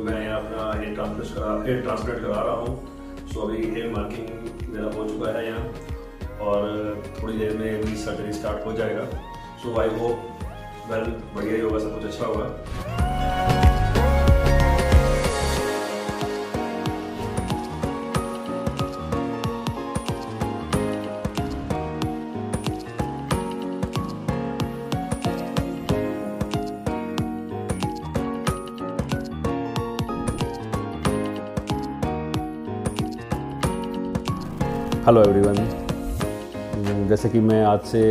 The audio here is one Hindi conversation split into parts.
मैं अपना हेयर ट्रांसलेट करा हेयर ट्रांसप्लेट करा रहा हूँ। सो अभी हेयर मार्किंग मेरा हो चुका है यहाँ, और थोड़ी देर में मेरी सर्जरी स्टार्ट हो जाएगा। सो आई होप वेल बढ़िया ही होगा, सब कुछ अच्छा होगा। हेलो एवरीवन जैसे कि मैं आज से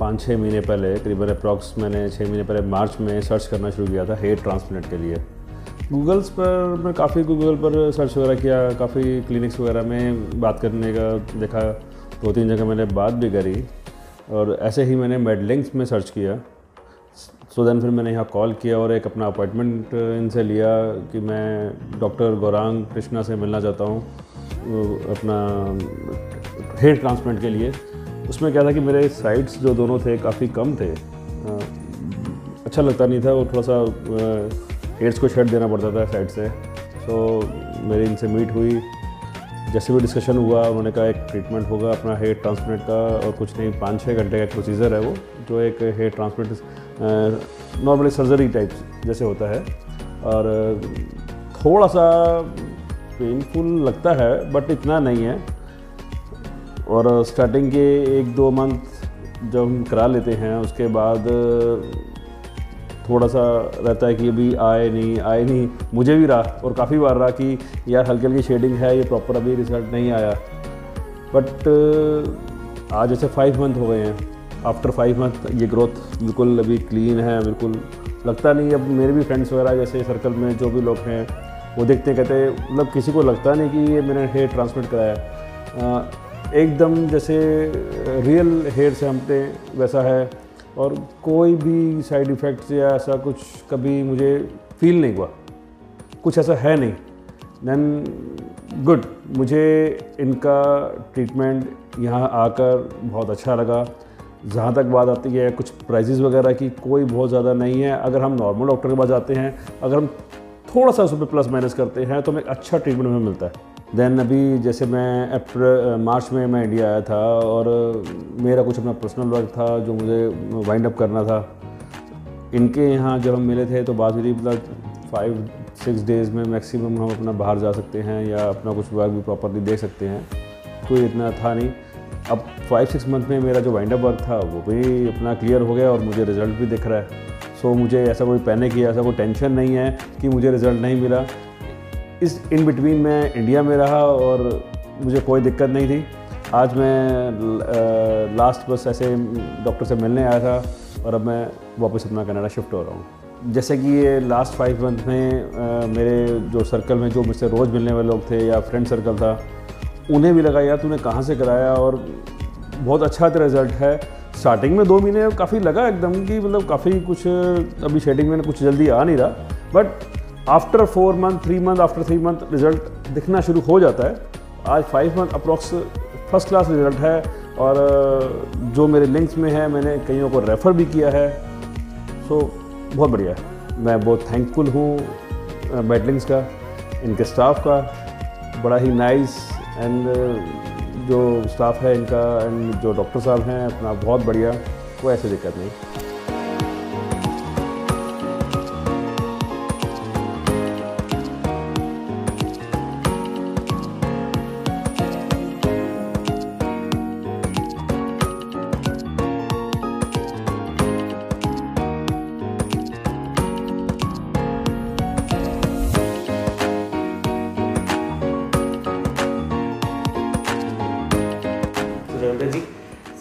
पाँच छः महीने पहले, करीबन अप्रॉक्स मैंने छः महीने पहले मार्च में सर्च करना शुरू किया था हेयर ट्रांसप्लांट के लिए। गूगल्स पर, मैं काफ़ी गूगल पर सर्च वगैरह किया, काफ़ी क्लिनिक्स वगैरह में बात करने का देखा। दो तीन जगह मैंने बात भी करी और ऐसे ही मैंने मेडलिंग्स में सर्च किया। सो देन फिर मैंने यहाँ कॉल किया और एक अपना अपॉइंटमेंट इनसे लिया कि मैं डॉक्टर गौरांग कृष्णा से मिलना चाहता हूँ। अपना हेयर ट्रांसप्लांट के लिए। उसमें क्या था कि मेरे साइड्स जो दोनों थे काफ़ी कम थे। अच्छा लगता नहीं था वो थोड़ा सा हेयर्स को शेड देना पड़ता था साइड से। सो मेरी इनसे मीट हुई। जैसे भी डिस्कशन हुआ, उन्होंने कहा एक ट्रीटमेंट होगा अपना हेयर ट्रांसप्लांट का और कुछ नहीं पाँच छः घंटे का प्रोसीजर है वो, जो एक hair transplant normally surgery type जैसे होता है। और थोड़ा सा पेनफुल लगता है बट इतना नहीं है। और स्टार्टिंग के एक दो मंथ जब हम करा लेते हैं, उसके बाद थोड़ा सा रहता है कि अभी आए नहीं आए नहीं। मुझे भी रहा और काफ़ी बार रहा कि यार हल्की हल्की शेडिंग है, ये प्रॉपर अभी रिज़ल्ट नहीं आया। बट आज ऐसे फाइव मंथ हो गए हैं। आफ्टर फाइव मंथ ये ग्रोथ बिल्कुल अभी क्लीन है, बिल्कुल लगता नहीं। अब मेरे भी फ्रेंड्स वगैरह जैसे सर्कल में जो भी लोग हैं वो देखते कहते मतलब किसी को लगता नहीं कि ये मैंने हेयर ट्रांसप्लांट कराया। एकदम जैसे रियल हेयर से हमने वैसा है और कोई भी साइड इफ़ेक्ट्स या ऐसा कुछ कभी मुझे फील नहीं हुआ। कुछ ऐसा है नहीं। देन गुड मुझे इनका ट्रीटमेंट यहाँ आकर बहुत अच्छा लगा। जहाँ तक बात आती है कुछ प्राइजेज़ वगैरह की, कोई बहुत ज़्यादा नहीं है। अगर हम नॉर्मल डॉक्टर के पास जाते हैं, अगर हम थोड़ा सा उसमें प्लस माइनस करते हैं तो हमें अच्छा ट्रीटमेंट हमें मिलता है। देन अभी जैसे मैं अप्रैल मार्च में मैं इंडिया आया था और मेरा कुछ अपना पर्सनल वर्क था जो मुझे वाइंड अप करना था। इनके यहाँ जब हम मिले थे तो बात हुई मतलब फाइव सिक्स डेज़ में मैक्सिमम हम अपना बाहर जा सकते हैं या अपना कुछ वर्क भी प्रॉपरली देख सकते हैं। कोई इतना था नहीं। अब फाइव सिक्स मंथ में मेरा जो वाइंड अप वर्क था वो भी अपना क्लियर हो गया और मुझे रिज़ल्ट भी दिख रहा है। सो so, मुझे ऐसा कोई पैनिक या ऐसा कोई टेंशन नहीं है कि मुझे रिज़ल्ट नहीं मिला। इस इन बिटवीन मैं इंडिया में रहा और मुझे कोई दिक्कत नहीं थी। आज मैं लास्ट बस ऐसे डॉक्टर से मिलने आया था और अब मैं वापस अपना कनाडा शिफ्ट हो रहा हूँ। जैसे कि ये लास्ट फाइव मंथ में आ, मेरे जो सर्कल में जो मुझसे रोज़ मिलने वाले लोग थे या फ्रेंड सर्कल था उन्हें भी लगा यार तूने कहाँ से कराया? और बहुत अच्छा तेरा रिज़ल्ट है। स्टार्टिंग में दो महीने काफ़ी लगा एकदम कि मतलब काफ़ी कुछ, अभी शेडिंग में कुछ जल्दी आ नहीं रहा। But after four month three month after three month result दिखना शुरू हो जाता है। आज five month approx first class result है और जो मेरे लिंक्स में है, मैंने कईयों को रेफ़र भी किया है। सो बहुत बढ़िया। है मैं बहुत थैंकफुल हूँ बैटलिंग्स का, इनके स्टाफ का। बड़ा ही नाइस एंड जो स्टाफ है इनका एंड जो डॉक्टर साहब हैं, अपना बहुत बढ़िया, कोई ऐसी दिक्कत नहीं।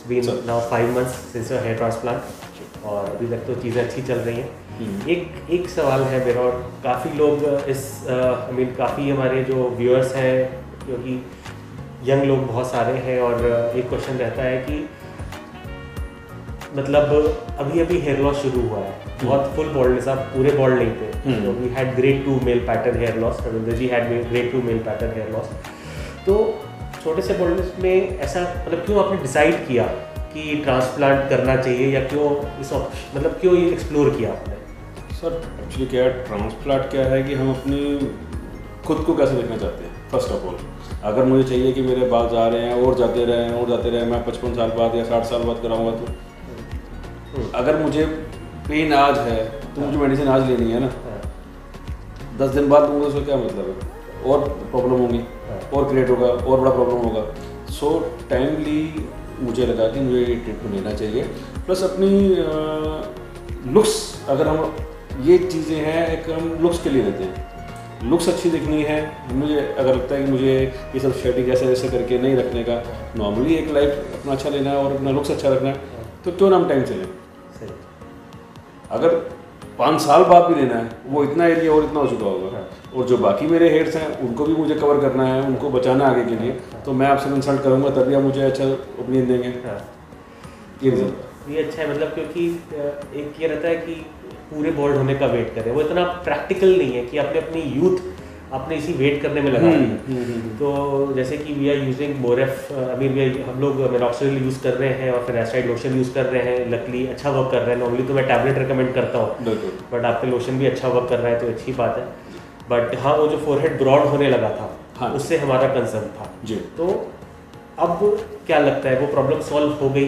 Been now five months since your hair transplant और अभी तक तो चीज़ें अच्छी चल रही हैं। एक एक सवाल है मेरा और काफ़ी लोग इस आई मीन काफ़ी हमारे जो व्यूअर्स हैं क्योंकि यंग लोग बहुत सारे हैं और एक क्वेश्चन रहता है कि मतलब अभी अभी हेयर लॉस शुरू हुआ है। बहुत फुल बॉल्डनेस आप पूरे बॉल्ड नहीं थे। तो we had grade two male pattern hair loss Ravindra ji had grade two male pattern hair loss तो छोटे से बॉल्डनेस में ऐसा मतलब क्यों आपने डिसाइड किया कि ट्रांसप्लांट करना चाहिए या क्यों इस मतलब क्यों ये एक्सप्लोर किया आपने? सर एक्चुअली क्या है ट्रांसप्लांट क्या है कि हम अपनी खुद को कैसे देखना चाहते हैं? फ़र्स्ट ऑफ़ ऑल अगर मुझे चाहिए कि मेरे बाल जा रहे हैं और जाते रहे और जाते रहे मैं पचपन साल बाद या साठ साल बाद कराऊँगा तो? हम्म। अगर मुझे पेन आज है तो मुझे मेडिसिन आज लेनी है ना? हाँ, दस दिन बाद दूँगा उसका क्या मतलब है? और प्रॉब्लम होगी हाँ। और क्रिएट होगा और बड़ा प्रॉब्लम होगा। सो so, टाइमली मुझे लगा कि मुझे ये ट्रीटमेंट लेना चाहिए। प्लस अपनी लुक्स अगर हम ये चीज़ें हैं एक हम लुक्स के लिए लेते हैं। लुक्स अच्छी दिखनी है मुझे अगर लगता है कि मुझे ये सब शेडिंग ऐसे ऐसे करके नहीं रखने का नॉर्मली एक लाइफ अपना अच्छा लेना है और अपना लुक्स अच्छा रखना है तो क्यों ना हम टाइम से लें? सही। अगर पाँच साल बाद भी देना है। वो इतना एरिया और इतना हो चुका होगा। और जो बाकी मेरे हेड्स हैं उनको भी मुझे कवर करना है उनको बचाना है आगे के लिए। तो मैं आपसे कंसल्ट करूँगा तभी आप मुझे अच्छा ओपिनियन देंगे। हाँ। ये रिज़ल्ट ये अच्छा है मतलब क्योंकि एक ये रहता है कि पूरे बोर्ड होने का वेट करें। वो इतना प्रैक्टिकल नहीं है कि आपने अपनी यूथ आपने इसी वेट करने में लगा दी तो जैसे कि वी आर यूजिंग बोरेफ मीन वी हम लोग मेनॉक्सिल यूज़ कर रहे हैं और फिनास्टाइड लोशन यूज़ कर रहे हैं। लकली अच्छा वर्क कर रहे हैं। नॉर्मली तो मैं टैबलेट रिकमेंड करता हूँ। बट आपके लोशन भी अच्छा वर्क कर रहा है तो अच्छी बात है। बट हाँ वो जो फोरहेड ब्रॉड होने लगा था हाँ। उससे हमारा कंसर्न था। जी। तो अब क्या लगता है? वो प्रॉब्लम सॉल्व हो गई।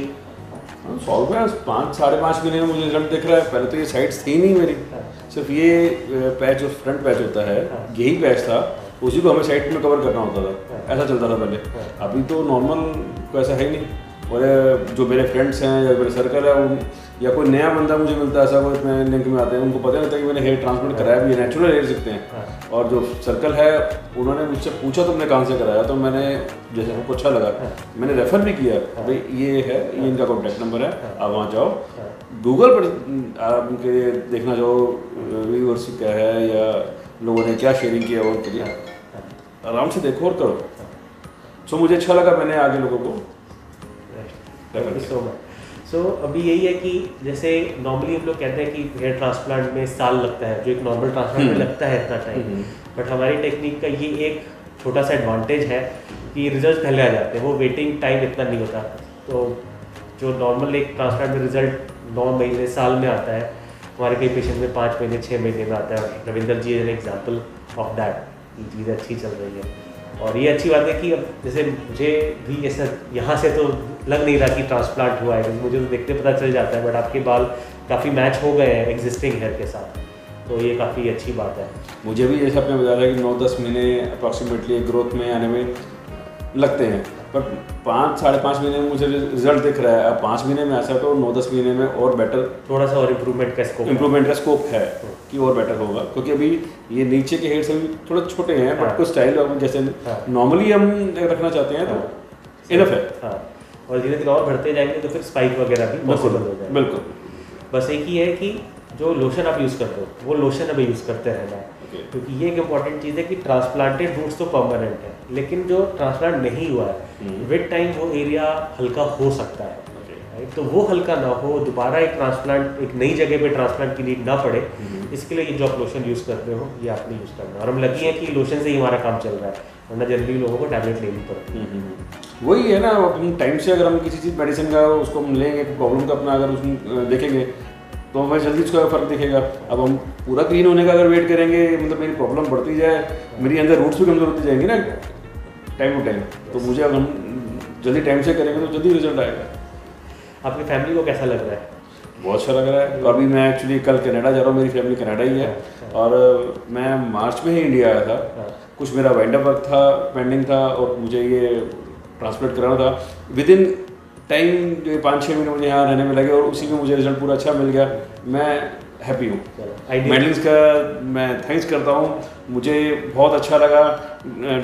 सॉल्व रुपये पाँच, साढ़े पाँच महीने में मुझे रिज़ल्ट दिख रहा है। पहले तो ये साइड्स थी नहीं मेरी। सिर्फ़ ये पैच जो फ्रंट पैच होता है। यही पैच था। उसी को हमें साइड में कवर करना होता था। ऐसा चलता था पहले। अभी तो नॉर्मल को ऐसा है ही नहीं। और जो मेरे फ्रेंड्स हैं या मेरे सर्कल है, उन या कोई नया बंदा मुझे मिलता है ऐसा कोई मैं लिंक में आते हैं उनको पता होता कि मैंने हेयर ट्रांसप्लांट कराया भी है नेचुरल हेयर सकते हैं। हाँ। और जो सर्कल है उन्होंने मुझसे पूछा तुमने कहाँ से कराया तो मैंने जैसे उनको अच्छा लगा मैंने रेफर भी किया भाई ये है ये इनका कॉन्टैक्ट नंबर है आप वहाँ जाओ। गूगल पर आप उनके देखना चाहो व्यूअर्स क्या है या लोगों ने क्या शेयरिंग किया और उनके लिए आराम से देखो और करो। सो मुझे अच्छा लगा मैंने आगे लोगों को। Thank you so much so so, अभी यही है कि जैसे नॉर्मली हम लोग कहते हैं कि हेयर ट्रांसप्लांट में साल लगता है जो एक नॉर्मल ट्रांसप्लांट में हम्म। लगता है इतना टाइम हम्म। बट हमारी टेक्निक का ये एक छोटा सा एडवांटेज है कि रिज़ल्ट पहले आ जाते हैं वो वेटिंग टाइम इतना नहीं होता तो जो नॉर्मल एक ट्रांसप्लांट में रिज़ल्ट नौ महीने साल में आता है हमारे कई पेशेंट में पाँच महीने छः महीने में आता है Ravinder ji an example of that ये चीज़ अच्छी चल रही है और ये अच्छी बात है कि अब जैसे मुझे भी ऐसा यहाँ से तो लग नहीं रहा कि ट्रांसप्लांट हुआ है मुझे तो देखते पता चल जाता है बट आपके बाल काफ़ी मैच हो गए हैं एग्जिस्टिंग हेयर के साथ तो ये काफ़ी अच्छी बात है मुझे भी जैसे आपने बताया कि नौ दस महीने अप्रॉक्सीमेटली ग्रोथ में आने में लगते हैं पर पाँच साढ़े पाँच महीने में मुझे रिज़ल्ट दिख रहा है अब पाँच महीने में ऐसा तो नौ दस महीने में और बेटर थोड़ा सा और इम्प्रूवमेंट का स्कोप इम्प्रूवमेंट का स्कोप है कि और बेटर होगा क्योंकि अभी ये नीचे के हेड्स अभी थोड़े छोटे हैं हाँ। बट कुछ स्टाइल जैसे हाँ। नॉर्मली हम रखना चाहते हैं हाँ। तो इनफ है हाँ और धीरे धीरे और बढ़ते जाएँगे तो फिर स्पाइक वगैरह भी पॉसिबल हो जाएगा। बिल्कुल। बस एक ही है कि जो लोशन आप यूज़ करते हो वो लोशन अभी यूज़ करते रहना है। क्योंकि ये एक इंपॉर्टेंट चीज़ है कि ट्रांसप्लांटेड रूट्स तो परमानेंट है लेकिन जो ट्रांसप्लांट नहीं हुआ है हम्म। विद टाइम वो एरिया हल्का हो सकता है। Right? तो वो हल्का ना हो दोबारा एक ट्रांसप्लांट एक नई जगह पे ट्रांसप्लांट की नीड ना पड़े। हम्म। इसके लिए ये जो आप लोशन यूज़ करते हो ये आपने यूज़ करना और हम लगी हैं कि लोशन से ही हमारा काम चल रहा है वरना जनरली लोगों को टैबलेट लेनी पड़ती है। हम्म, वही है ना हम टाइम से अगर हम किसी चीज़ मेडिसिन का उसको हम लेंगे प्रॉब्लम का अपना अगर उसमें देखेंगे तो हमें जल्दी उसका फ़र्क दिखेगा। अब हम पूरा क्लीन होने का अगर वेट करेंगे मतलब मेरी प्रॉब्लम बढ़ती जाए मेरी अंदर रूट्स भी कमज़ोर होती जाएँगी ना टाइम टू टाइम तो मुझे अगर हम जल्दी टाइम से करेंगे तो जल्दी रिज़ल्ट आएगा। आपकी फैमिली को कैसा लग रहा है? बहुत अच्छा लग रहा है। तो अभी मैं एक्चुअली कल कनाडा जा रहा हूँ मेरी फैमिली कनाडा ही है। और मैं मार्च में ही इंडिया आया था। हाँ। कुछ मेरा वाइंड अप वर्क था पेंडिंग था और मुझे ये ट्रांसप्लेट कराना था। विद इन टाइम जो पाँच छः महीने मुझे यहाँ रहने में लगे और उसी में मुझे रिज़ल्ट पूरा अच्छा मिल गया। मैं हैप्पी हूँ। मेडलिंग्स का मैं थैंक्स करता हूँ। मुझे बहुत अच्छा लगा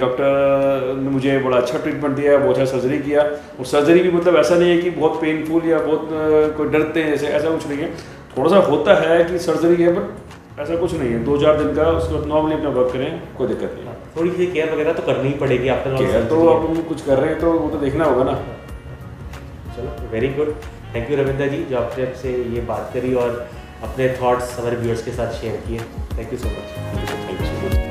डॉक्टर ने मुझे बड़ा अच्छा ट्रीटमेंट दिया बहुत अच्छा सर्जरी किया। और सर्जरी भी मतलब ऐसा नहीं है कि बहुत पेनफुल या बहुत कोई डरते हैं ऐसे ऐसा कुछ नहीं है। थोड़ा सा होता है कि सर्जरी है बट ऐसा कुछ नहीं है। दो चार दिन का उसके बाद नॉर्मली अपना वर्क करें कोई दिक्कत नहीं हाँ, थोड़ी सी केयर वगैरह तो करनी ही पड़ेगी आपने केयर तो आप कुछ कर रहे हैं तो वो तो देखना होगा ना। चलो very good thank you Ravindra ji जो आपने आपसे ये बात करी और अपने थॉट्स हमारे व्यूअर्स के साथ शेयर किए. Thank you so much thank you so much